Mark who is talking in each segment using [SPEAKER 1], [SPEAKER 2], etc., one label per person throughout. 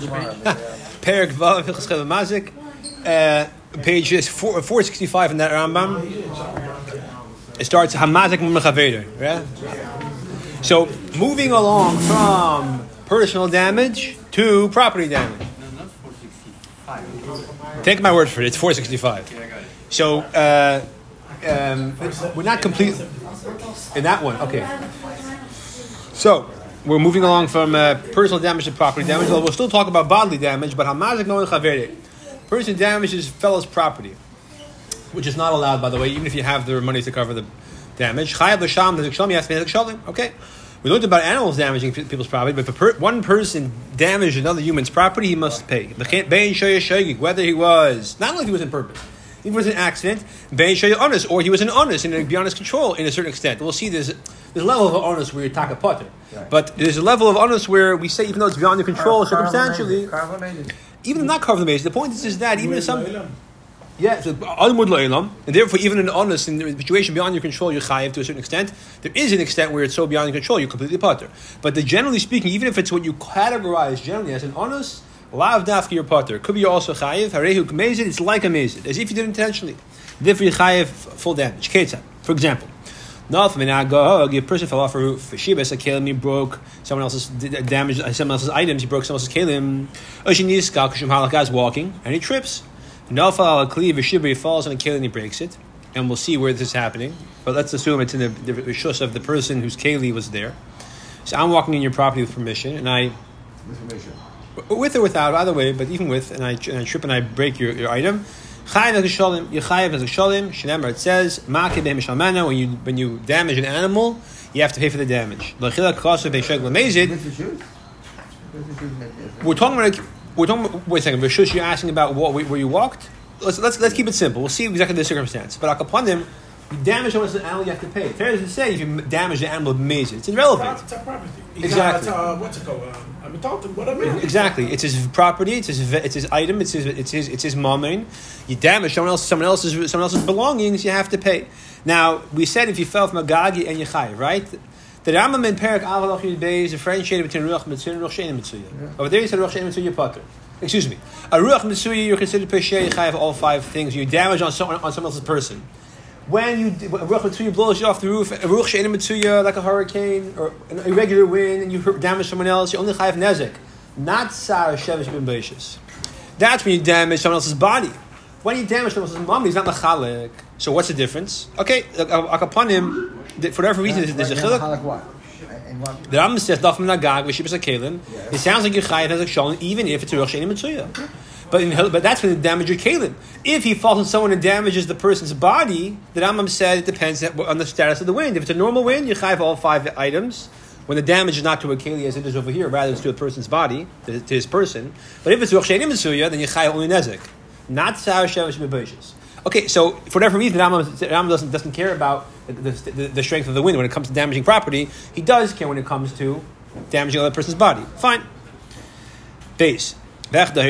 [SPEAKER 1] Which page?
[SPEAKER 2] Perik Vav Mazik, uh, page four, 465 in that Rambam. It starts Hamazik Mumechaveder. Yeah? So moving along from personal damage to property damage. Take my word for it. It's 465. So uh, um, we're not complete in that one. Okay. So we're moving along from uh, personal damage to property damage. We'll still talk about bodily damage, but hamazik no chavere. Person damages fellow's property, which is not allowed, by the way, even if you have the money to cover the damage. Chayav l'sham you have to pay. Okay. We learned about animals damaging people's property, but if per- one person damaged another human's property, he must pay. Whether he was, not only if he was in purpose, if it was an accident, bein shoya honest, or he was an honest and it'd be honest control in a certain extent. We'll see there's, there's a level of honest where you taka potter. But there's a level of honest where we say, even though it's beyond your control, circumstantially, even not cover the maze. The point is, is that even if some. Yeah, so almud la'ilam, and therefore even an honest in the situation beyond your control, you're chayiv to a certain extent. There is an extent where it's so beyond your control, you're completely potter. But the, generally speaking, even if it's what you categorize generally as an honest, lav dafki your potter. Could be also chayiv, harehu kmezid, it's like a mezid, as if you did it intentionally. Therefore chayiv full damage. Ketzah, for example. Naf minagog, a person fell off a roof. Shibas a kalim, he broke someone else's damage, uh, someone else's items. He broke someone else's kalim. Oshinis kushim halakaz walking, and he trips. Nafal al kli v'shibri he falls on a kalim and he breaks it. And we'll see where this is happening. But let's assume it's in the, the rishus of the person whose keli was there. So I'm walking in your property with permission, and I with or without, either way, but even with, and I, and I trip and I break your, your item. Chayiv shalim, Yechayiv shalim. Shnemer it says, Maki behem shalmana. When you when you damage an animal, you have to pay for the damage. L'chila kasu beisheg lemezid. We're talking about. We're talking. Wait a second. Vishush, you're asking about what where you walked. Let's let's let's keep it simple. We'll see exactly the circumstance. But them, you damage someone's animal, you have to pay. Fair to say, if you damage the animal, amazing. It's irrelevant.
[SPEAKER 3] It's a property.
[SPEAKER 2] Exactly.
[SPEAKER 3] It's, uh, what's it called? Um, I'm talking whatever.
[SPEAKER 2] Exactly. It's his property. It's his. It's his item. It's his. It's his. It's his mammon. You damage someone else. Someone else's. Someone else's belongings. You have to pay. Now we said if you fell from a gagi and you yechai, right? The Rambam in Perak Avalach Yud Beis is differentiated between ruach mitzvah and ruach shein mitzvah. Over there, he said ruach shein mitzvah potter. Excuse me. A ruach mitzvah, you're considered peshay yechai of all five things. You damage on someone on someone else's person. When you ruach mitzvah blows you off the roof, a ruach shein mitzvah like a hurricane or an irregular wind, and you damage someone else, you only chayav nezek, not sar shevish beishis. That's when you damage someone else's body. When you damage someone else's mom, he's not machalik. So what's the difference? Okay, upon him, for whatever reason, there's, a chiluk.
[SPEAKER 1] what? And what?
[SPEAKER 2] The Rambam says daf min agag v'shibas kalim. It sounds like you're chayav has a shalom, even if it's a rosh sheni mitzuyah. But in, but that's when the damage your kalim. If he falls on someone and damages the person's body, the Rambam said it depends on the status of the wind. If it's a normal wind, you chayav all five items. When the damage is not to a keli as it is over here, rather it's to a person's body, to, his person. But if it's rosh sheni mitzuyah, then you chayav only nezik, not sar b'beishis. Okay, so for whatever reason, the Rambam doesn't, doesn't care about the, the, the strength of the wind when it comes to damaging property. He does care when it comes to damaging another person's body. Fine. Base. Whether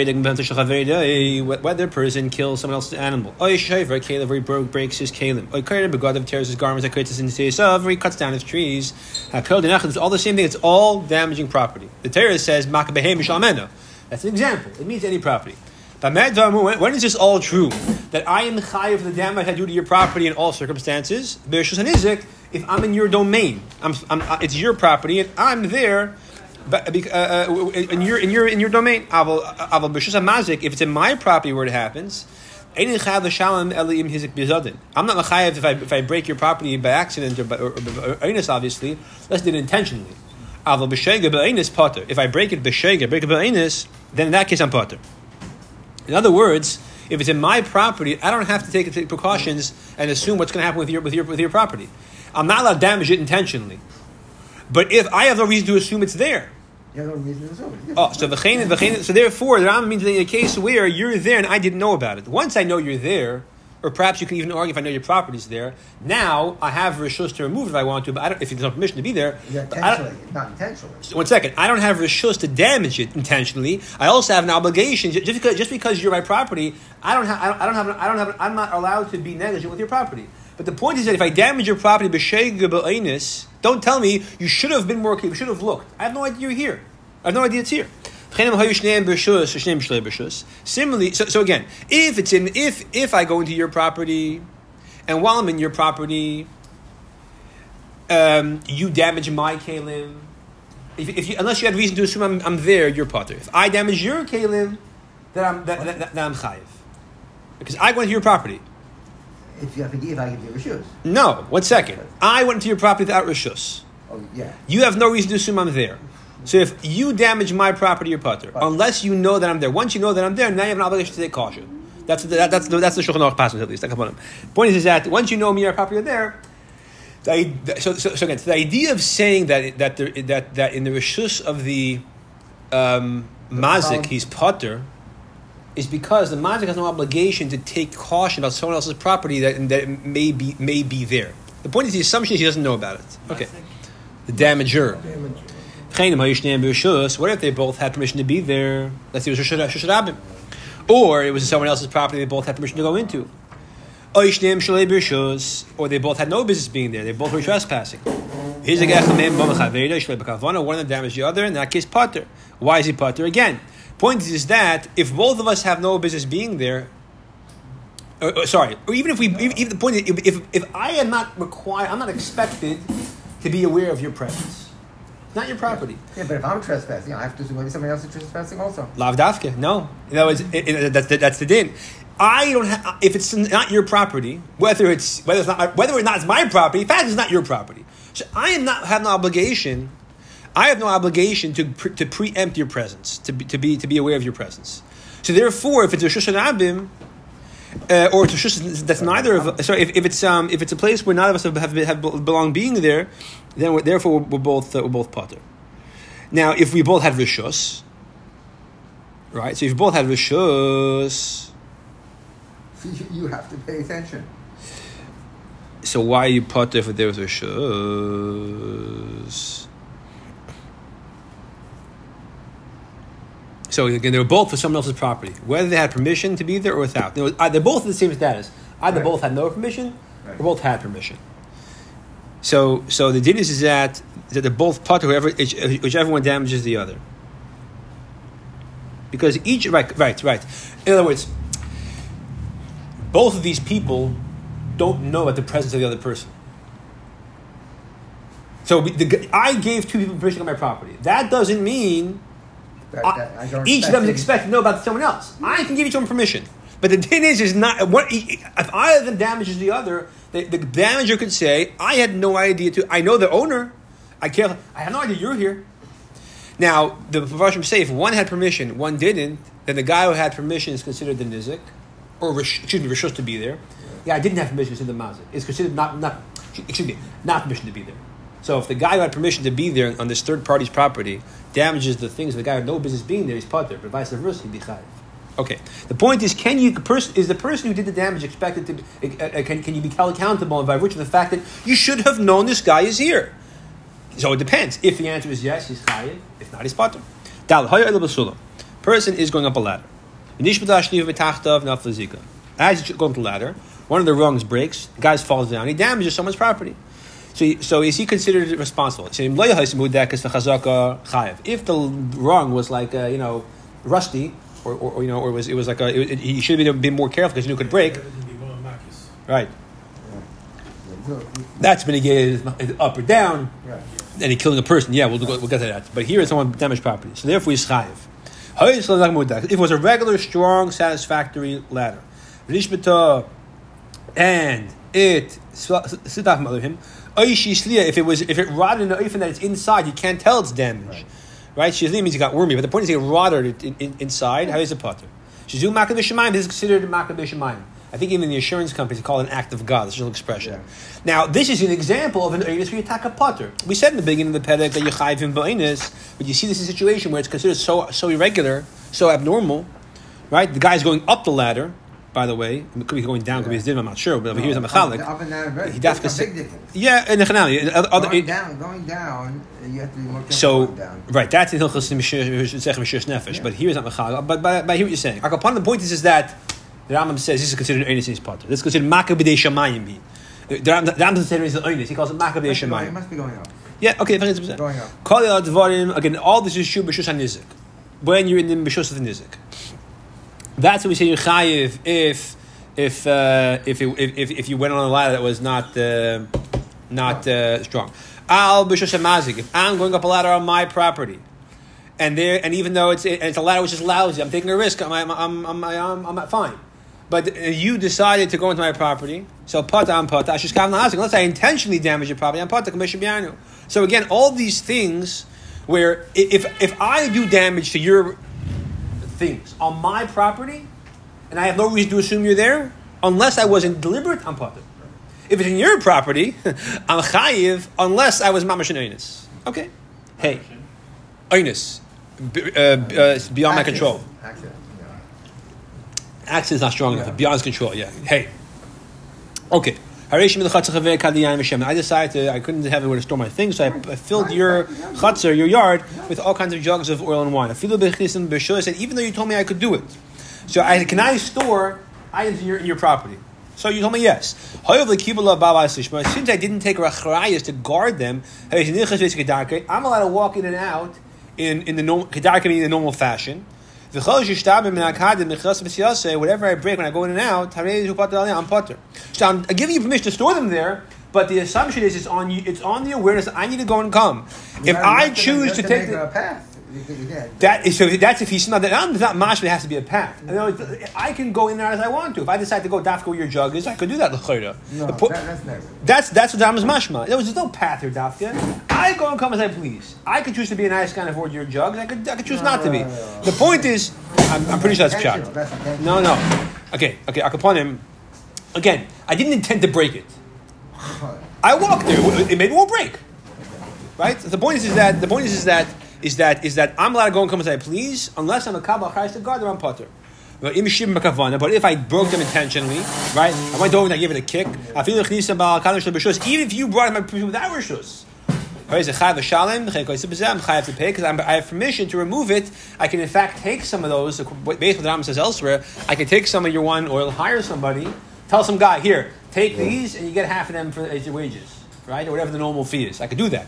[SPEAKER 2] person kills someone else's animal. Or he broke, breaks his. Or tears his garments, he cuts down his trees. It's all the same thing. It's all damaging property. The Torah says, That's an example. It means any property. But when is this all true? That I am the chayiv for the damage I do to your property in all circumstances. If I'm in your domain, I'm, I'm, it's your property, and I'm there. But uh, uh, in your in your in your domain, aval. If it's in my property where it happens, I'm not chayiv if I if I break your property by accident or, or, or, or obviously. Let's do it intentionally. Aval b'shega b'einis potter. If I break it b'shega, break it b'einis, then in that case I'm potter. In other words, if it's in my property, I don't have to take, take precautions and assume what's going to happen with your, with, your, with your property. I'm not allowed to damage it intentionally. But if I have no reason to assume it's there,
[SPEAKER 1] You have no reason to assume it.
[SPEAKER 2] oh, so so therefore, the Rambam means in a case where you're there and I didn't know about it. Once I know you're there, or perhaps you can even argue if I know your property's there. Now I have rishus to remove it if I want to, but I don't, if there's no permission to be there.
[SPEAKER 1] Yeah, intentionally, not intentionally.
[SPEAKER 2] one second. I don't have rishus to damage it intentionally. I also have an obligation just because just because you're my property. I don't have. I don't, I don't have. I don't have. I'm not allowed to be negligent with your property. But the point is that if I damage your property, b'sheg b'einis, don't tell me you should have been more. You should have looked. I have no idea you're here. I have no idea it's here. Similarly, so, so again, if it's in if if I go into your property, and while I'm in your property, um, you damage my kalim. If, if you, unless you had reason to assume I'm, I'm there, you're potter. If I damage your kalim, then I'm that, that, that, then I'm chayiv because I went to your property.
[SPEAKER 1] If you have to give, I give you rishus.
[SPEAKER 2] No, one second. I went to your property without rishus.
[SPEAKER 1] Oh, yeah.
[SPEAKER 2] You have no reason to assume I'm there. So if you damage my property, you're putter. Unless you know that I'm there. Once you know that I'm there, now you have an obligation to take caution. That's the, that, that's the, that's the Shulchan Aruch passage at least. Point is, is that once you know me, your property are there. The, so, so, so again, so the idea of saying that that there, that that in the rishus of the um, mazik he's putter is because the mazik has no obligation to take caution about someone else's property that, that may be may be there. The point is the assumption is he doesn't know about it. Okay, the damager. What if they both had permission to be there? Let's say it was. Or it was someone else's property they both had permission to go into. Or they both had no business being there. They both were trespassing. Here's a guy one of them damaged the other, in that case, Potter. Why is he Potter? Again, point is that if both of us have no business being there, uh, uh, sorry, or even if we, even the point is, if, if, if I am not required, I'm not expected to be aware of your presence not your property.
[SPEAKER 1] Yeah, but if I'm trespassing, I have to assume maybe somebody else is trespassing also.
[SPEAKER 2] Lav dafke, no. In other words, it, it, that's, the, that's the din. I don't have, if it's not your property, whether it's whether it's not whether or not it's my property, in fact, it's not your property. So I am not have no obligation. I have no obligation to pre, to preempt your presence, to be, to be to be aware of your presence. So therefore, if it's a shushan abim, uh, or it's a shush that's neither of sorry if, if it's um if it's a place where none of us have, have, have belong being there, then we're, therefore we're both uh, we're both potter. Now, if we both had rishus, right? So if you both had rishus,
[SPEAKER 1] you have to pay attention.
[SPEAKER 2] So why are you potter if there was rishus? So again, they were both for someone else's property, whether they had permission to be there or without. They uh, they're both in the same status. Either right. both had no permission, right. or both had permission. So, so the din is, that that they're both part whoever uh, whichever one damages the other. Because each right, right, right. In other words, both of these people don't know about the presence of the other person. So the, I gave two people permission on my property. That doesn't mean that, that each of them is expected to know about someone else. Hmm. I can give each one permission. But the thing is, is not what if either of them damages the other, the, the damager could say, "I had no idea to. I know the owner. I can't. I have no idea you're here." Now the Mepharshim say if one had permission, one didn't, then the guy who had permission is considered the nizik, or excuse me, rishus to be there. Yeah, I didn't have permission to the mazik. It's considered not not excuse me, not permission to be there. So if the guy who had permission to be there on this third party's property damages the things of the guy who had no business being there, he's put there. But vice versa, he'd be chayiv. Okay. The point is, can you person is the person who did the damage expected to uh, uh, can, can you be held accountable by virtue of the fact that you should have known this guy is here? So it depends. If the answer is yes, he's chayiv. If not, he's pater. Dal Person is going up a ladder. As he's going up the ladder, one of the rungs breaks. The guy falls down. He damages someone's property. So, so is he considered responsible? If the rung was like uh, you know rusty, or, or, or, you know, or it was it was like a it, it, he should have been more careful because he knew it could break. Right. That's when he gave up or down, right. and he killing a person. Yeah, we'll, we'll get to that. But here is someone damaged property, so therefore he's chayiv. If it was a regular, strong, satisfactory ladder, and it him, if it was if it rotted in the oifen that it's inside, you can't tell it's damaged. Right. Right? Shizli means he got wormy, but the point is he rotted in, in, inside. How is it potter? Shizu makabeh shemayim. This is considered makabeh shemayim. I think even the insurance companies call it an act of God. This is an expression. Yeah. Now, this is an example of an earnest where you attack a potter. We said in the beginning of the pedek that you chayv in ba'inus, but you see this is a situation where it's considered so so irregular, so abnormal, right? The guy is going up the ladder, by the way. It could be going down, could be his din, I'm not sure. But over no, here's a mechalik.
[SPEAKER 1] Up and down,
[SPEAKER 2] he dafka. Yeah, in the chanali.
[SPEAKER 1] Going down, going down, you have to be more careful.
[SPEAKER 2] So, right, that's in Hilchas Mishur Nefesh. But here's not mechalik. But, but, but I hear what you're saying. Upon the point is, is that the Rambam says this is considered an Einisin's part. This is considered Makkah Shamayim. The Rambam says it's an Einis. He calls it Makkah Shamayim.
[SPEAKER 1] It must be going up.
[SPEAKER 2] Yeah, okay, 100%.
[SPEAKER 1] Going up.
[SPEAKER 2] Again, all this is Shub B'Shush HaNizik. when you're in the Mishus of the Nizik. That's what we say chayiv if if uh, if, it, if if you went on a ladder that was not uh, not uh, strong. Al b'shoshem mazik. If I'm going up a ladder on my property, and there and even though it's it's a ladder which is lousy, I'm taking a risk. I'm I'm I'm I'm, I'm, I'm fine. But you decided to go into my property, so pata am pata. Unless I intentionally damage your property, I'm pata commission you. So again, all these things where if if I do damage to your things on my property, and I have no reason to assume you're there, unless I wasn't deliberate, I'm pata. If it's in your property, I'm chayiv unless I was mamash and Okay. Hey, oinus, uh, uh, beyond my control. Access is not strong enough. Beyond his control. Yeah. Hey. Okay. I decided to, I couldn't have anywhere to store my things, so I, I filled your chutzner, your yard, with all kinds of jugs of oil and wine. I said, even though you told me I could do it. So I can I store items in your, in your property? So you told me yes. Since I didn't take rachrayas to guard them, I'm allowed to walk in and out in, in the normal, in the normal fashion. Whatever I break when I go in and out, I'm potter. So I'm giving you permission to store them there, but the assumption is it's on you. It's on the awareness that I need to go and come. If I choose to take
[SPEAKER 1] the path.
[SPEAKER 2] That is so. That's if he's not. That it's not mashma. It has to be a path. I can go in there as I want to. If I decide to go dafka where your jug is, I could do that.
[SPEAKER 1] No,
[SPEAKER 2] po-
[SPEAKER 1] that, that's never.
[SPEAKER 2] That's that's what Dam is mashma. There was no path here, dafka. I go and come as I please. I could choose to be a nice guy and avoid your jugs. I could I could choose not to be. The point is, I'm, I'm pretty sure that's pshat. No, no. Okay, okay. Akaponim. Again, I didn't intend to break it. I walked there. It maybe won't break. Right. So the point is, is that the point is, is that is that is that I'm allowed to go and come as I please, unless I'm a kabbalah chayes to guard around potter. But if I broke them intentionally, right? I went over and I gave it a kick. Even if you brought my without rishus. I have to pay because I have permission to remove it. I can in fact take some of those. Based on what the Rambam says elsewhere, I can take some of your one oil, hire somebody, tell some guy here, take these, and you get half of them for as your wages, right, or whatever the normal fee is. I could do that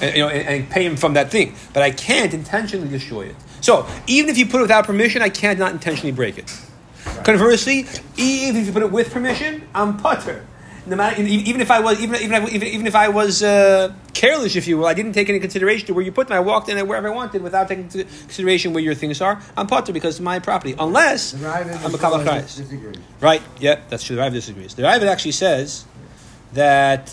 [SPEAKER 2] and, you know, and, and, pay him from that thing. But I can't intentionally destroy it. So even if you put it without permission, I can't not intentionally break it. Right. Conversely, even if you put it with permission, I'm putter. No matter, even if I was, even even if, even if I was uh, careless, if you will, I didn't take any consideration to where you put them. I walked in wherever I wanted without taking consideration where your things are. I'm putter because it's my property, unless I'm a kabbalah Right? Yeah, that's true. The Rav disagrees. The Rav actually says that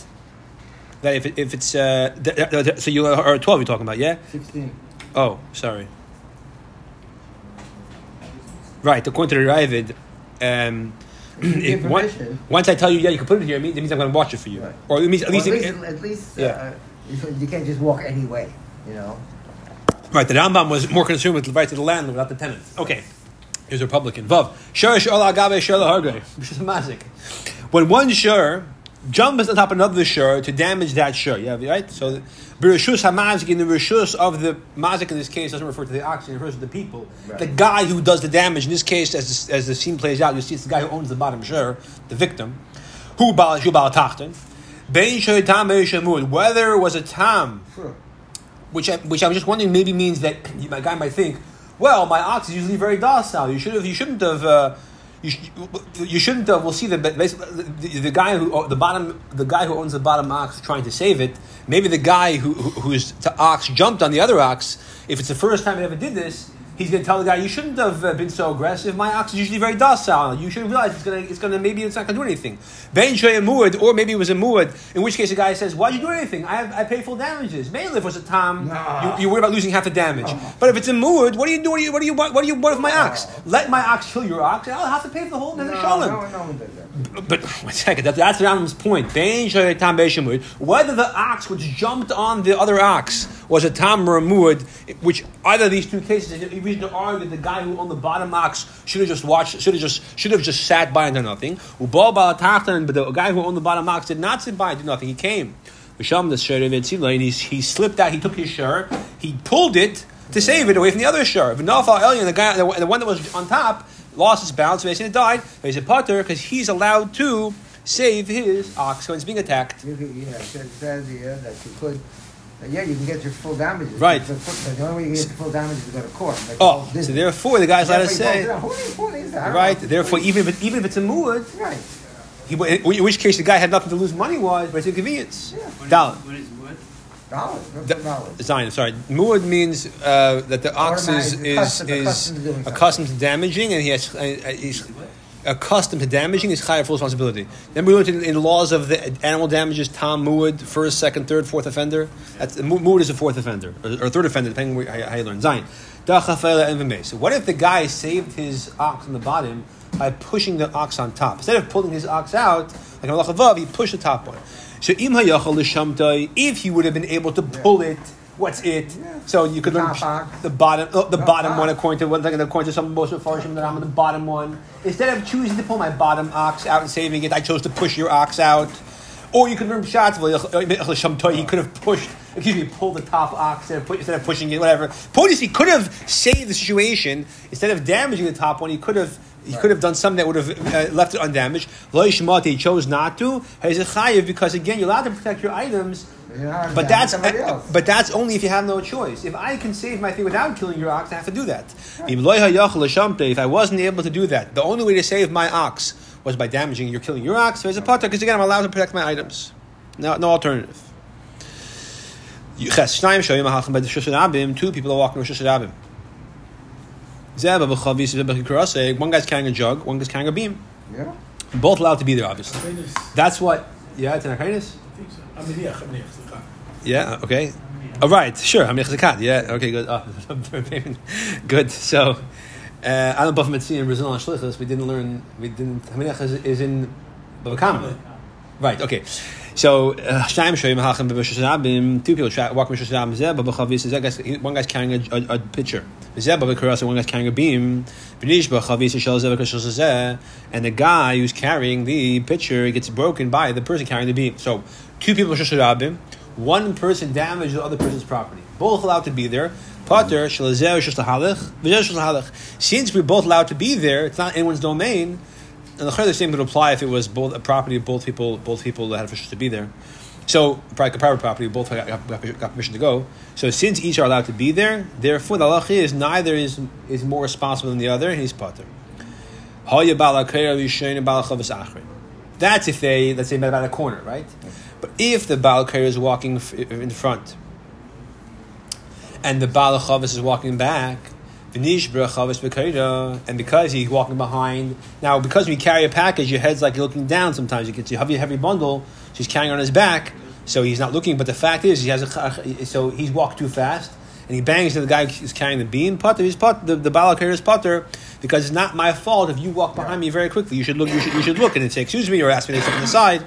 [SPEAKER 2] that if, it, if it's uh, th- th- th- so you are twelve. You're talking about yeah.
[SPEAKER 1] Sixteen.
[SPEAKER 2] Oh, sorry. Right, according to the Raavad, um,
[SPEAKER 1] if one,
[SPEAKER 2] once I tell you, yeah, you can put it here, it means, it means I'm going to watch it for you.
[SPEAKER 1] Right.
[SPEAKER 2] Or it means at least,
[SPEAKER 1] well, at least, at least yeah. Uh, you can't just walk any way, you know.
[SPEAKER 2] Right, the Rambam was more concerned with the right to the landlord, not the tenant. Okay, here's a Republican. Vav. When one shur jumps on top of another shur to damage that shur. Yeah, right? So Birishus HaMazik in the Rishus of the Mazik in this case doesn't refer to the oxen, it refers to the people. Right. The guy who does the damage, in this case, as the, as the scene plays out, you see it's the guy who owns the bottom shur, the victim. Who Bal Tachten. Bein Tam Whether it was a Tam, which I, which I was just wondering maybe means that my guy might think, well, my ox is usually very docile. You should have, you shouldn't have. Uh, you, you shouldn't. Uh, we'll see the, the, the guy who uh, the bottom the guy who owns the bottom ox trying to save it. Maybe the guy who, who whose ox jumped on the other ox. If it's the first time he ever did this, he's going to tell the guy, "You shouldn't have uh, been so aggressive. My ox is usually very docile. You shouldn't realize it's going to, it's going to, maybe it's not going to do anything." Ben muad, or maybe it was a muad, in which case the guy says, "Why'd you do anything? I, have, I pay full damages. Mainly if it was a tom, no. you, you worry about losing half the damage. Oh. But if it's a muad, what do you do? What do you, what do you, what, what do you my ox? Let my ox kill your ox, and I'll have to pay for the whole. No, no, no, no, But one second, that, that's the Rambam's point. Whether the ox which jumped on the other ox was a tam or a muad, which either of these two cases, reason to argue that the guy who owned the bottom ox should have just watched, should have just should have just sat by and done nothing. But the guy who owned the bottom ox did not sit by and do nothing. He came. He, he slipped out. He took his shirt. He pulled it to save it away from the other shirt. The guy, the, the one that was on top, lost his balance. Basically, died. He's a putter because he's allowed to save his ox when it's being attacked.
[SPEAKER 1] Yeah, it says here that you could Yeah, you can get your full damages.
[SPEAKER 2] Right.
[SPEAKER 1] The, the, the only way you get your full damages is to go to court. Like,
[SPEAKER 2] Oh,
[SPEAKER 1] this-
[SPEAKER 2] so therefore the guy's allowed to say,
[SPEAKER 1] what he posted out. Who the- who is that?
[SPEAKER 2] Right?
[SPEAKER 1] know.
[SPEAKER 2] Therefore, even if, even if it's a muad,
[SPEAKER 1] Right.
[SPEAKER 2] he, in which case the guy had nothing to lose money wise, but it's inconvenience.
[SPEAKER 1] Yeah.
[SPEAKER 2] Dollar.
[SPEAKER 4] What is wood?
[SPEAKER 1] Dollars.
[SPEAKER 2] The-
[SPEAKER 1] Dollars.
[SPEAKER 2] Zion, sorry. Muad means uh, that the ox is, is,
[SPEAKER 1] accustomed-
[SPEAKER 2] is
[SPEAKER 1] accustomed to doing something.
[SPEAKER 2] accustomed to damaging, and he has uh, uh, he's accustomed to damaging. Is higher full responsibility. Then we looked in, in laws of the animal damages. Tom Muad, first, second, third, fourth offender. That's, Mu- Muad is a fourth offender or, or third offender, depending where, how, you learn. Zion. So what if the guy saved his ox on the bottom by pushing the ox on top instead of pulling his ox out like a malach he pushed the top one. So if he would have been able to pull it, what's it? So you could learn
[SPEAKER 1] Top
[SPEAKER 2] the bottom, oh, the
[SPEAKER 1] Top
[SPEAKER 2] bottom ah.
[SPEAKER 1] one
[SPEAKER 2] according to what like according to some most farshim that I'm on the bottom one. Instead of choosing to pull my bottom ox out and saving it, I chose to push your ox out. Or you could learn shots. Uh, uh, uh, he could have pushed, excuse me, pulled the top ox instead of, instead of pushing it, whatever. Point is, he could have saved the situation instead of damaging the top one. He could have. He could have done something that would have uh, left it undamaged. Lo He chose not to. He's a chayiv because again, you're allowed to protect your items, but that's
[SPEAKER 1] else.
[SPEAKER 2] but that's only if you have no choice. If I can save my thing without killing your ox, I have to do that. If I wasn't able to do that, the only way to save my ox was by damaging you're killing your ox. There's a potter because again I'm allowed to protect my items. No, no alternative. Ches, shnayim shoyim ha'achim by the Shushan Abim. Two people are walking with Shushan Abim. Zeba b'chavis, zeba b'chikaraseg. One guy's carrying a jug, one guy's carrying a beam.
[SPEAKER 1] Yeah.
[SPEAKER 2] Both allowed to be there, obviously. That's what. Yeah, it's an Akainis?
[SPEAKER 3] I think so. המניח, המניח, סליחה.
[SPEAKER 2] Yeah, okay. All right, sure. I'm Zakat. Yeah, okay, good. Oh, good. So, uh, I don't know if in Brazil on Shlichus, we didn't learn, we didn't, Haminiach is, is in Bava Kama. Right, okay. So, uh, Shnaim Shoyim Hachim B'Rosh Hashanah, two people tra- walking Rosh Hashanah, Zeh Baba Chavis, Zeh guys- one guy's carrying a, a, a pitcher. Zeh Baba Karasa, one guy's carrying a beam. V'nish Ba Chavis Shel Zeh B'Rosh Zeh, and the guy who's carrying the pitcher gets broken by the person carrying the beam. So, two people Hashanah, one person damaged the other person's property. Both allowed to be there. Shalahalech. Since we're both allowed to be there, it's not anyone's domain, and the the same would apply if it was both a property of both people, both people that had permission to be there. So, private, property, both got, got, permission to go. So, since each are allowed to be there, therefore the halach is neither is is more responsible than the other, and he's potter. That's if they, let's say, met about a corner, right? But if the Baal Kair is walking in front, and the Baal Chavis is walking back, and because he's walking behind, now because you carry a package, your head's like looking down sometimes. You get a heavy, heavy bundle, she's carrying on his back, so he's not looking. But the fact is, he has a so he's walked too fast, and he bangs into the guy who's carrying the beam. Putter, he's putter. The, the Baal Kair is putter because it's not my fault if you walk behind me very quickly. You should look. You should, you should look and say, "Excuse me," or ask me to step on the side.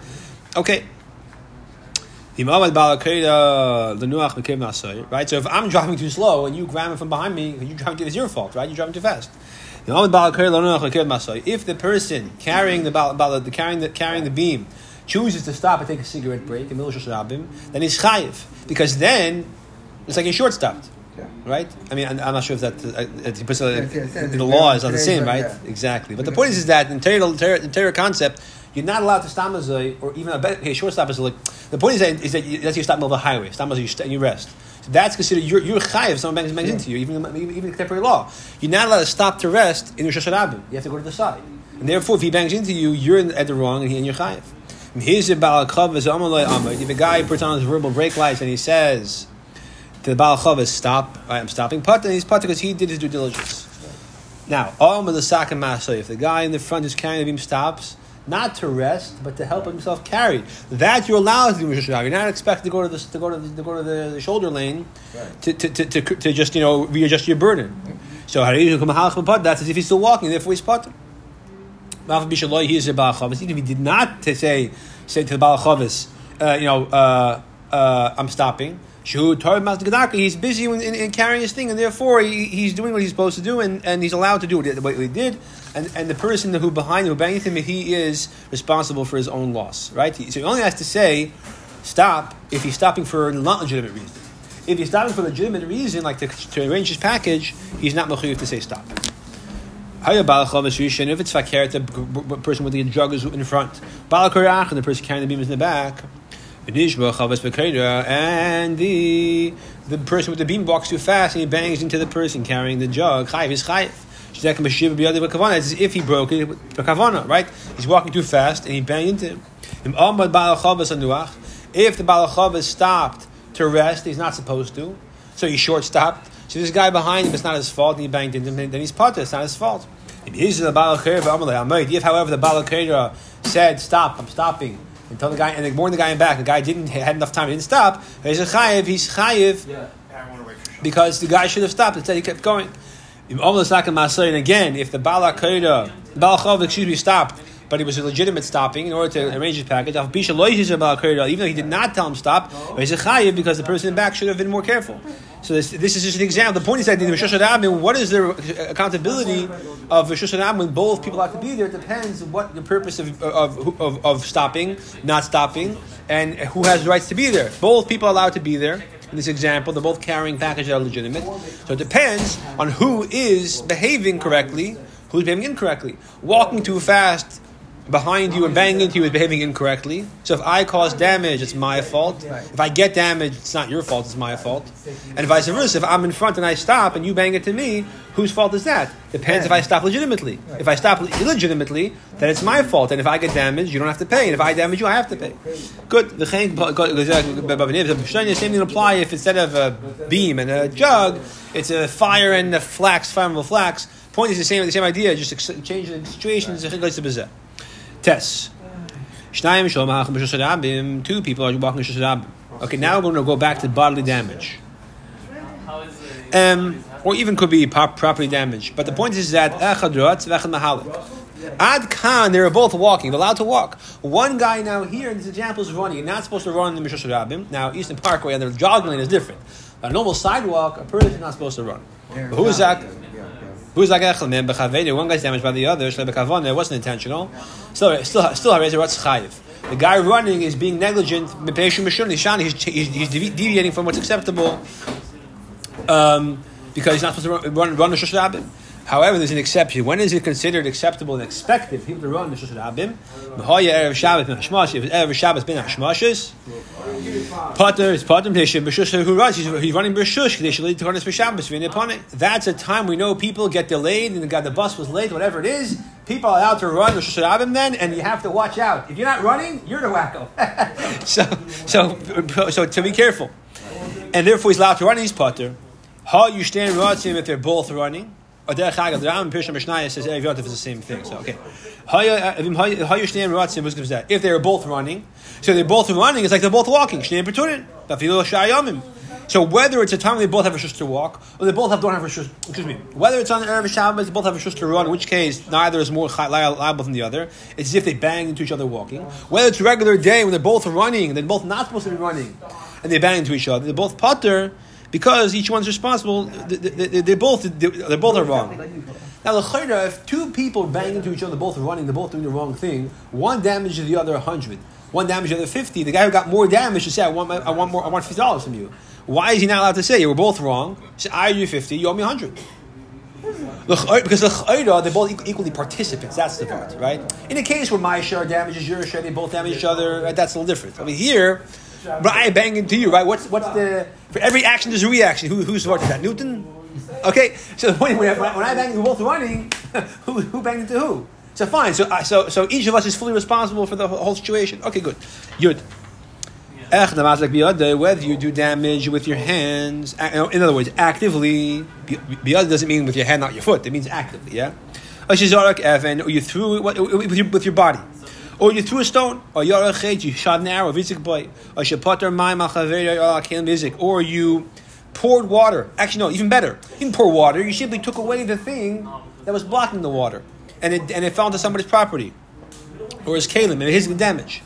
[SPEAKER 2] Okay. Right, so if I'm driving too slow and you grab it from behind me, you driving it's your fault, right? You're driving too fast. If the person carrying the, bal- bal- the carrying the carrying the beam chooses to stop and take a cigarette break in the Rabim, then he's chayiv because then it's like he short stopped,
[SPEAKER 1] Yeah.
[SPEAKER 2] right? I mean, I'm I'm not sure if that uh, uh, the law is not the same,
[SPEAKER 1] right?
[SPEAKER 2] Exactly. But the point is, is that in Torah, Torah, in Torah concept, you're not allowed to stop as a, or even a better, okay, short stop is like, the point is that, is that you, that's you stop in middle of the highway. Stop as you, st- you rest. So that's considered, you're, you're chayiv if someone bangs, bangs into you, even, even, even contemporary law. You're not allowed to stop to rest in your Hashanah. You have to go to the side. And therefore, if he bangs into you, you're in, at the wrong and he and you're chayiv. Here's the Baal Chav, if a guy puts on his verbal brake lights and he says to the Baal Chav, stop, I am stopping putt, and he's putt because he did his due diligence. Now, Om the if the guy in the front who's carrying the beam stops, not to rest, but to help himself carry, that you're allowed to do Rosh Hashanah. You're not expected to go to the to go to the, to go to the, the shoulder lane
[SPEAKER 1] Right.
[SPEAKER 2] to, to, to, to, to just you know readjust your burden. So that's as if he's still walking, therefore he's potter. Even if he did not to say say to the Balachavis, uh, you know, uh, uh, I'm stopping. He's busy in, in, in carrying his thing, and therefore he, he's doing what he's supposed to do, and, and he's allowed to do what he, what he did. And, and the person who behind who banged him, he is responsible for his own loss, right? So he only has to say stop if he's stopping for a legitimate reason. If he's stopping for a legitimate reason, like to, to arrange his package, he's not mechuyev to say stop. If it's fakir, the person with the drug is in front. Balakarach and the person carrying the beam is in the back. And the the person with the beam walks too fast and he bangs into the person carrying the jug. Chayiv is chayiv. It's as if he broke it with the kavana, right? He's walking too fast and he banged into him. If the ba'al chavas stopped to rest, he's not supposed to, so he short stopped. So this guy behind him, it's not his fault, and he banged into him, then he's potter, it's not his fault. If, however, the Balakera said, Stop, I'm stopping, and tell the guy, and they warned the guy in back, the guy didn't had enough time, he didn't stop, he's a chayiv, he's chayiv, Yeah, because the guy should have stopped, instead he kept going. And again, if the Balakera, Balachov, excuse me, stopped, but it was a legitimate stopping in order to arrange his package. Even though he did not tell him stop, he's a chayiv because the person in back should have been more careful. So this, this is just an example. The point is that in Rosh Hashanah, what is the accountability of Rosh Hashanah when both people have to be there? It depends on what the purpose of, of, of, of stopping, not stopping, and who has the rights to be there. Both people allowed to be there. In this example, they're both carrying packages that are legitimate. So it depends on who is behaving correctly, who's behaving incorrectly. Walking too fast behind you and banging into you is behaving incorrectly. So if I cause damage, it's my fault. If I get damage, it's not your fault, it's my fault. And vice versa. If I'm in front and I stop and you bang into me, whose fault is that? Depends if I stop legitimately. If I stop illegitimately, then it's my fault. And if I get damaged, you don't have to pay. And if I damage you, I have to pay. Good. The same thing apply if instead of a beam and a jug, it's a fire and a flax, flammable flax. Point is the same, the same idea, just change the situation. Test. Two people are walking Shosharabim. Okay, now we're going to go back to bodily damage. Um, or even could be property damage. But the point is that Ad Khan, they were both walking. They're allowed to walk. One guy now here in this example is running. You're not supposed to run in the Mishra. Now, Eastern Parkway and the jogging lane is different. A normal sidewalk, a person is not supposed to run. Who is that? Who's like Echelmin? Bechaveda, one guy's damaged by the other. Shlebekavon, it wasn't intentional. Still, still, still, Hareza what's chayiv. The guy running is being negligent. He's, he's, he's deviating from what's acceptable um, because he's not supposed to run, run, run Shosh However, there's an exception. When is it considered acceptable and expected for people to run the Shosh Rabim? Mahoya Erev Shabbos ben Hashmash. If Erev Shabbos ben Hashmashes, Potter is Potter Teshim B'Shush who runs. He's, he's running B'Shush. They should lead to Karnas B'Shabbos V'nei upon it. That's a time we know people get delayed and the, the bus was late, whatever it is. People are allowed to run the Shosh Rabim then, and you have to watch out. If you're not running, you're the wacko. so, so, so to be careful. And therefore, he's allowed to run. He's Potter. How you stand Ratzim if they're both running. Or Derech Agav, the Ram Pirsha Mishnaya says Erev Yontif is the same thing. So okay, uh, if they are both running, so they're both running, it's like they're both walking. So whether it's a time they both have a shush to walk, or they both have don't have a shush, excuse me, whether it's on the Erev Shabbos, they both have a shush to run, in which case neither is more liable than the other. It's as if they bang into each other walking. Whether it's a regular day when they're both running, they're both not supposed to be running, and they bang into each other, they're both putter because each one's responsible. They, they, they both they, they both are wrong. Now, the if two people bang into each other, both running, they're both doing the wrong thing. One damages the other hundred. One damages the other fifty. The guy who got more damage should say, "I want, my, I want more. I want fifty dollars from you." Why is he not allowed to say, "We're both wrong"? Say, "I owe you fifty. You owe me hundred. Because the they're both equally participants. That's the part, right? In a case where my share damages your share, they both damage each other. Right? That's a little different. I mean, here I bang into you, right? What's what's the for every action there's a reaction. Who who's is that? Newton. Okay, so when, when, I, when I bang, we're both running. who who banged into who? So fine. So uh, so so each of us is fully responsible for the whole situation. Okay, good. Yud. Whether you do damage with your hands, in other words, actively, biyad doesn't mean with your hand, not your foot. It means actively, yeah? Or you threw it with your, with your body. Or you threw a stone, or you shot an arrow, vizik boy, or shapater oh, vizik, or you poured water. Actually, no, even better. You didn't pour water. You simply took away the thing that was blocking the water, and it and it fell into somebody's property, or his kalim, and his damage.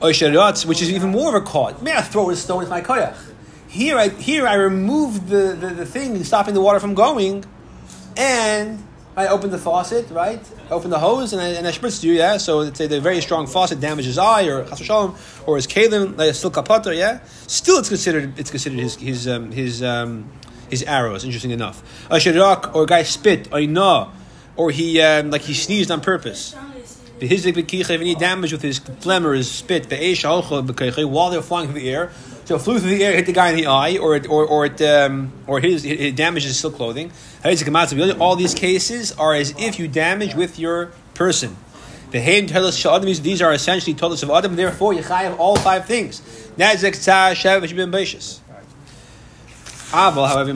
[SPEAKER 2] Or which is even more of a cause. May I throw a stone with my koyach? Here, I here I removed the, the, the thing stopping the water from going, and I open the faucet, right? I opened the hose and I, and I spritzed you, yeah. So it's a the very strong faucet damages eye or shalom or his kalim like still kapater, yeah. Still, it's considered it's considered his his um, his um, his arrows. Interesting enough, a shirak or a guy spit or no, or he um, like he sneezed on purpose. If any damage with his phlegm or his spit, while they're flying through the air. So it flew through the air, hit the guy in the eye, or it, or, or it, um, or his, it, damages his silk clothing. All these cases are as if you damage with your person. The hand of Adam, these are essentially toilets of Adam, therefore you have all five things. Aval, however,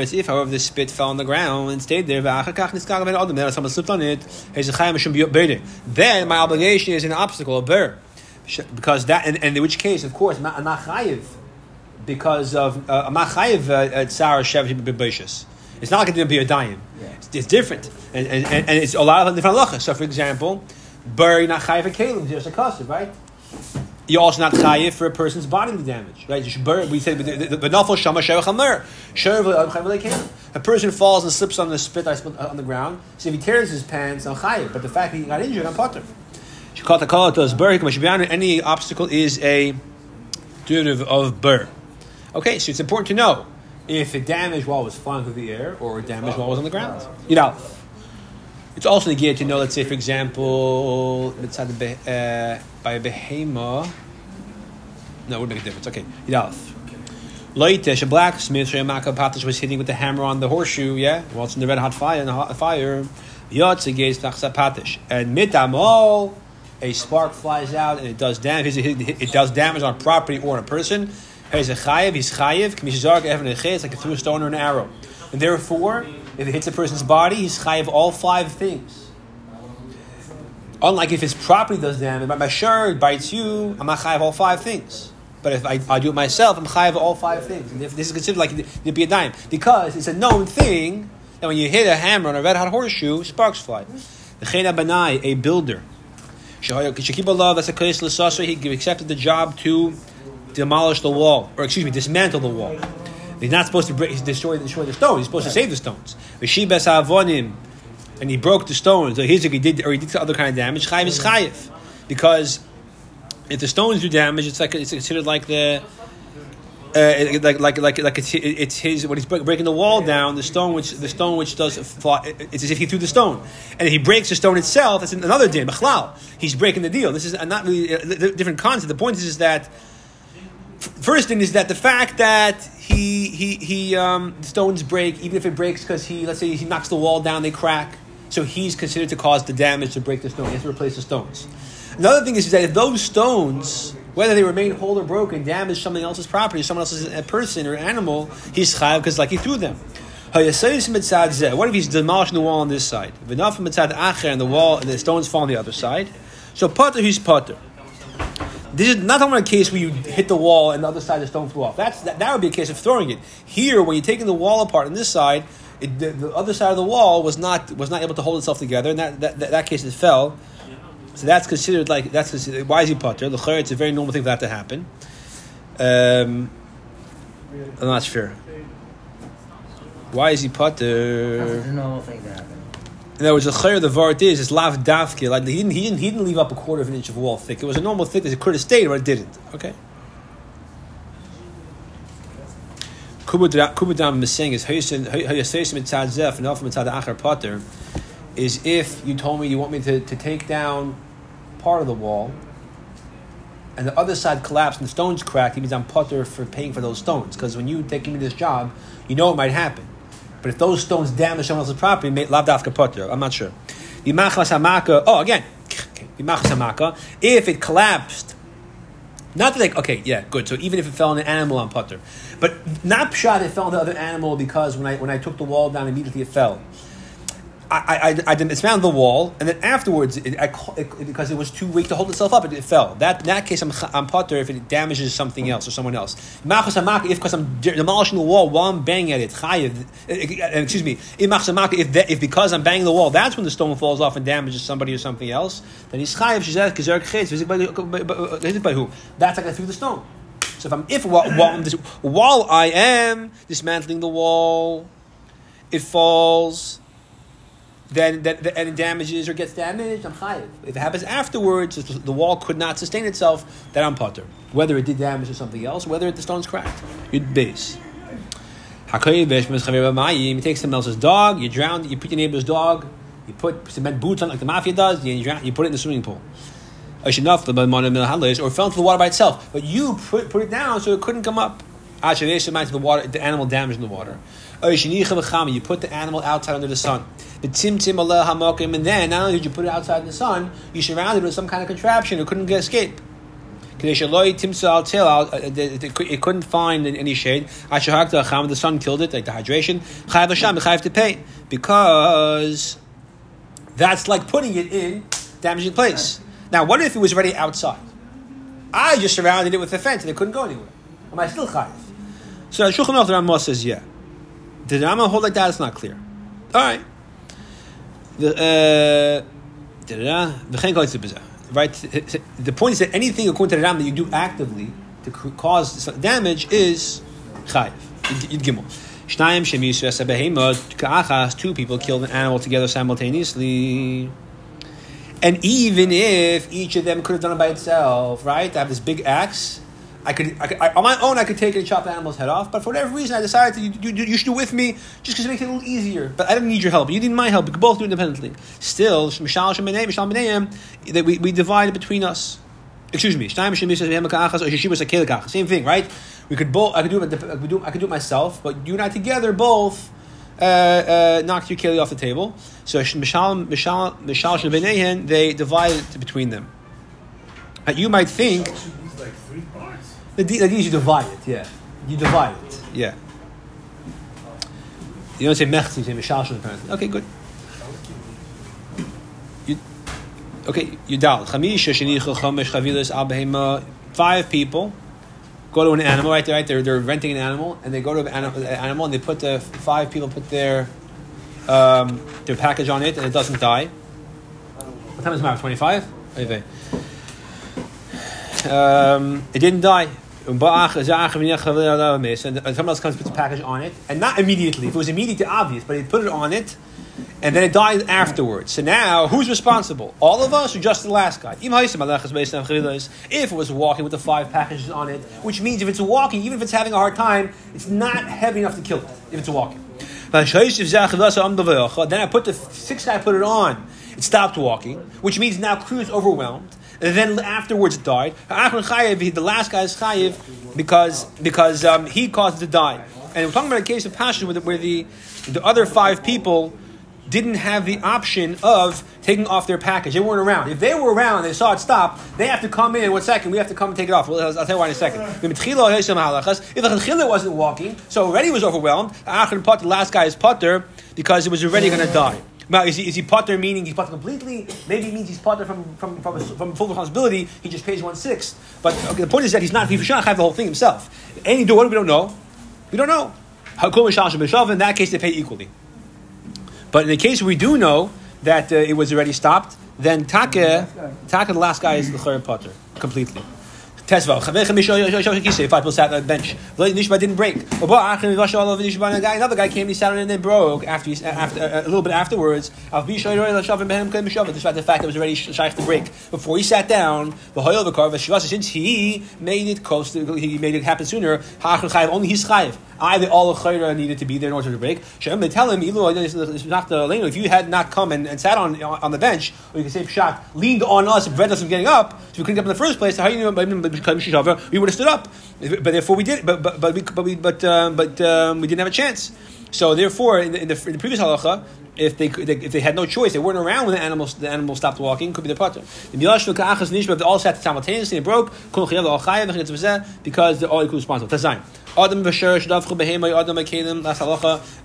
[SPEAKER 2] if however the spit fell on the ground and stayed there, then someone slipped on it, then my obligation is an obstacle, a bear. Because that, and, and in which case, of course, I'm not chayiv because of uh, I'm not chayiv uh, uh, shev b'beishis. It's not going to be a dime. Yeah. It's, it's, different, and, and, and, it's a lot of different halachas. So, for example, bur you're not chayiv a kalim, just a custard, right? You're also not chayiv for a person's bodily damage, right? We say benafel shama shevachamer um, A person falls and slips on the spit uh, on the ground. So if he tears his pants, I'm chayiv. But the fact that he got injured, I'm potter. Any obstacle is a derivative of bur. Okay, so it's important to know if it damaged it was flying through the air or damaged while it was on the ground. You know, it's also needed to know, let's say, for example, uh, by a behema. No, it would make a difference. Okay, Yidalf. Loitesh, a blacksmith, Patish was hitting with the hammer on the horseshoe, yeah? While it's in the red hot fire, in the hot fire. Yotzegez Patish. And mitamol, a spark flies out and it does damage. It does damage on property or on a person. He's a chayiv. He's chayiv. It's like a threw a stone or an arrow. And therefore, if it hits a person's body, he's chayiv all five things. Unlike if his property does damage, my shirt bites you, I'm not chayiv all five things. But if I, I do it myself, I'm chayiv all five things. And if this is considered like it'd be a dime because it's a known thing that when you hit a hammer on a red hot horseshoe, sparks fly. The chena banai, a builder. Shekibah that's a case He accepted the job to demolish the wall, or excuse me, dismantle the wall. He's not supposed to break, destroy, destroy the stones. He's supposed to save the stones. And he broke the stones. Or he did, or he did some other kind of damage. Chayiv is chayiv, because if the stones do damage, it's like it's considered like the uh, like like like like it's, it's his when he's breaking the wall down. The stone which the stone which does fly, it's as if he threw the stone, and if he breaks the stone itself, it's another din. He's breaking the deal. This is not really a different concept. The point is, is that first thing is that the fact that he he he um, the stones break, even if it breaks because he let's say he knocks the wall down, they crack. So he's considered to cause the damage to break the stone. He has to replace the stones. Another thing is, is that if those stones, whether they remain whole or broken, damage somebody else's property, someone else's person or animal, he's chayav because like he threw them. What if he's demolishing the wall on this side? And the wall, and the stones fall on the other side. So potter, he's potter. This is not only a case where you hit the wall and the other side of the stone flew off. That's that, that would be a case of throwing it. Here, when you're taking the wall apart on this side, it, the, the, other side of the wall was not was not able to hold itself together. That that, that, that case, it fell. So that's considered like that's considered, why is he potter? The it's a very normal thing for that to happen. Um, I'm not sure. Why is he potter?
[SPEAKER 1] That's a normal thing to happen.
[SPEAKER 2] In other words, the chayyur the vart is is lav davke. Like he didn't, he didn't he didn't leave up a quarter of an inch of wall thick. It was a normal thickness. It could have stayed, but it didn't. Okay. Kubudam is saying is hayasesim mitzad zef and often mitzad achar potter is if you told me you want me to, to take down part of the wall and the other side collapsed and the stones cracked, it means I'm potter for paying for those stones. Because when you take me this job, you know it might happen. But if those stones damage someone else's property, lav dafka potter. I'm not sure. Oh, again, if it collapsed, not that like okay, yeah, good. So even if it fell on an animal on putter, but not shot it fell on the other animal because when I when I took the wall down immediately it fell. I, I, I dismantled the wall, and then afterwards, it, I, it, because it was too weak to hold itself up, it, it fell. That, in that case, I'm, I'm potter if it damages something else or someone else. If because I'm demolishing the wall while I'm banging at it, chayiv, eh, eh, eh, excuse me, if, that, if because I'm banging the wall, that's when the stone falls off and damages somebody or something else, then he's chayiv, she says, by who? That's like I threw the stone. So if I'm, if while, while, while I am dismantling the wall, it falls then that and it damages or gets damaged, I'm chayiv. If it happens afterwards, the wall could not sustain itself, then I'm putter. Whether it did damage or something else, whether the stone's cracked, you'd base. He takes someone else's dog, you drown, you put your neighbor's dog You put cement boots on like the mafia does. You, you put it in the swimming pool. Or fell into the water by itself, but you put, put it down so it couldn't come up. The water, the animal damaged in the water. You put the animal outside under the sun. And then not only did you put it outside in the sun, you surrounded it with some kind of contraption it couldn't escape. Uh, it couldn't find any shade. The sun killed it, like the hydration. Chayav to pay because that's like putting it in damaging place. Now, what if it was already outside? I just surrounded it with a fence and it couldn't go anywhere. Am I still chayav? So Shulchan Aruch the Ramah says, yeah. Did Rambam hold like that? It's not clear. All right. The uh, right. The point is that anything according to the Rambam that you do actively to cause damage is chayiv. Gimel. Shnayim Two people killed an animal together simultaneously. And even if each of them could have done it by itself, right? I have this big axe I could, I could I, on my own, I could take it and chop the animal's head off. But for whatever reason, I decided to, you, you, you should do with me just because it makes it a little easier. But I didn't need your help. You need my help. We could both do independently. Still, that we, we divide between us. Excuse me. Same thing, right? We could both. I could do it. I could do, I could do it myself. But you and I together both uh, uh, knocked your keli off the table. So they divide it between them. Uh, you might think. The, the idea is you divide it, yeah. You divide it, yeah. You don't say mechzi, you say mishalshon apparently. Okay, good. You, okay, you dal. Chamisha shenicha chomesh chavilas al Five people go to an animal, right? Right, they're, they're renting an animal, and they go to an animal, and they put the five people put their um, their package on it, and it doesn't die. What time is it? Twenty five. Um, it didn't die and someone else comes puts a package on it, and not immediately. If it was immediately obvious, but he put it on it, and then it died afterwards. So now, who's responsible? All of us, or just the last guy? If it was walking with the five packages on it, which means if it's walking, even if it's having a hard time, it's not heavy enough to kill it. If it's walking. Then I put the sixth guy put it on. It stopped walking, which means now crew is overwhelmed and then afterwards died. The last guy is chayiv because because um, he caused to die. And we're talking about a case of passion where the, where the the other five people didn't have the option of taking off their package. They weren't around. If they were around, they saw it stop. They have to come in. One second, we have to come and take it off. Well, I'll, I'll tell you why in a second. If the chila wasn't walking, so already was overwhelmed. The last guy is putter because it was already going to die. Now, is he, is he potter meaning he's potter completely? Maybe it means he's potter from, from, from, from full responsibility. He just pays one sixth. But okay, the point is that he's not, not have the whole thing himself. Any do what we don't know. We don't know. In that case, they pay equally. But in the case we do know that uh, it was already stopped, then Taka, Taka, the last guy, is the potter completely. Tesva. Five people sat on the bench. Nishba didn't break. Another guy came, he sat on it and then broke after, after a little bit afterwards. Despite the fact that it was already shaykh to break. Before he sat down, since he made it close, he made it happen sooner, only his chayiv. Either all the chayra needed to be there in order to break. They tell him, if you had not come and, and sat on on the bench, or you can say shot leaned on us, prevented us from getting up, so we couldn't get up in the first place. How you know? We would have stood up, but therefore we did. But but but we, but we, but, um, but um, we didn't have a chance. So therefore, in the, in the, in the previous halacha, if they, if they had no choice, they weren't around when the animal the animal stopped walking, could be the potter. The milashnu ka'achas nishba, they all sat simultaneously and broke. Because they're all equally responsible. Tazayin. Adam v'sher shadavchu behema adam.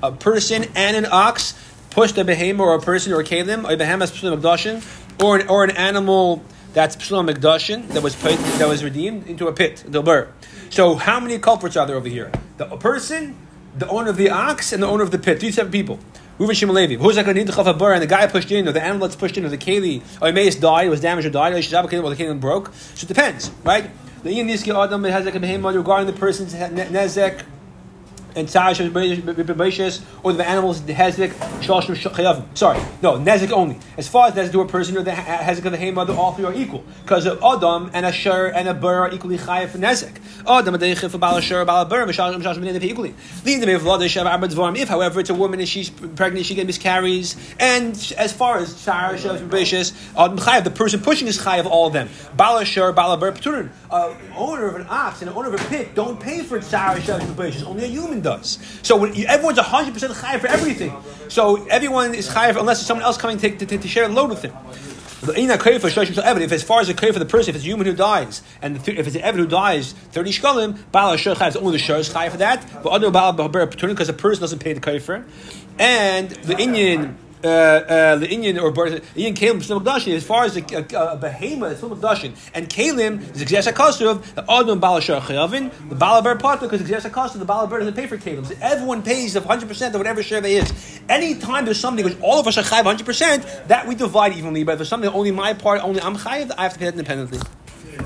[SPEAKER 2] A person and an ox pushed a behema or a person or a kelim. A behema is pshulam or an, or an animal that's pshulam mekdashin that was put, that was redeemed into a pit, the bur. So how many culprits are there over here? The person, the owner of the ox, and the owner of the pit. Three seven people. Reuven Shimon Levi. Who's like a to bar and the guy pushed in, or the animal that's pushed in, or the keli, or Emmaus died, was damaged or died, or the keli broke. So it depends, right? The Ian Niski Adam a behemoth regarding the person's nezek and Tzara Shembeishis, or the animals Hezek Shalshim Chayavim. Sorry, no, Nezik only. As far as Nezik to a person or the Hezek of the Hema, all three are equal. Because of Adam and a Shur and a Bur are equally Chayav for Nezik. Adam and a Bala Shur, Bala Bur, Mishashim Shashim B'nei equally. If, however, it's a woman and she's pregnant, she gets miscarries, and as far as Tzara Shembeishis, Adam Chayav, the person pushing is Chayav all of them. Bala Shur, Bala Bur, Pturin. Uh, owner of an ox and owner of a pit don't pay for Tzara Shembeishis. Only a human does. So when, everyone's 100% chayav for everything. So everyone is chayav unless there's someone else coming to, to, to share a load with him. If as far as a for the person, if it's a human who dies, and if it's an Evid who dies, 30 shkalim, Baal Asher only the Shur is chayav for that, but other Baal because the person doesn't pay the kaifer. And the Indian Uh, uh, the Indian or Indian Kalim Shnei Makdashin, as far as a, a, uh, a behemoth, Shnei Makdashin, and Kalim is Exesh HaKasuv, the Adam Balashar Chayavin, the Balaber Partner, because Exesh HaKasuv, the Balaber doesn't pay for Kalim. So everyone pays 100% of whatever share they is. Anytime there's something which all of us are chayav 100%, that we divide evenly. But if there's something only my part, only I'm chayav, I have to pay that independently.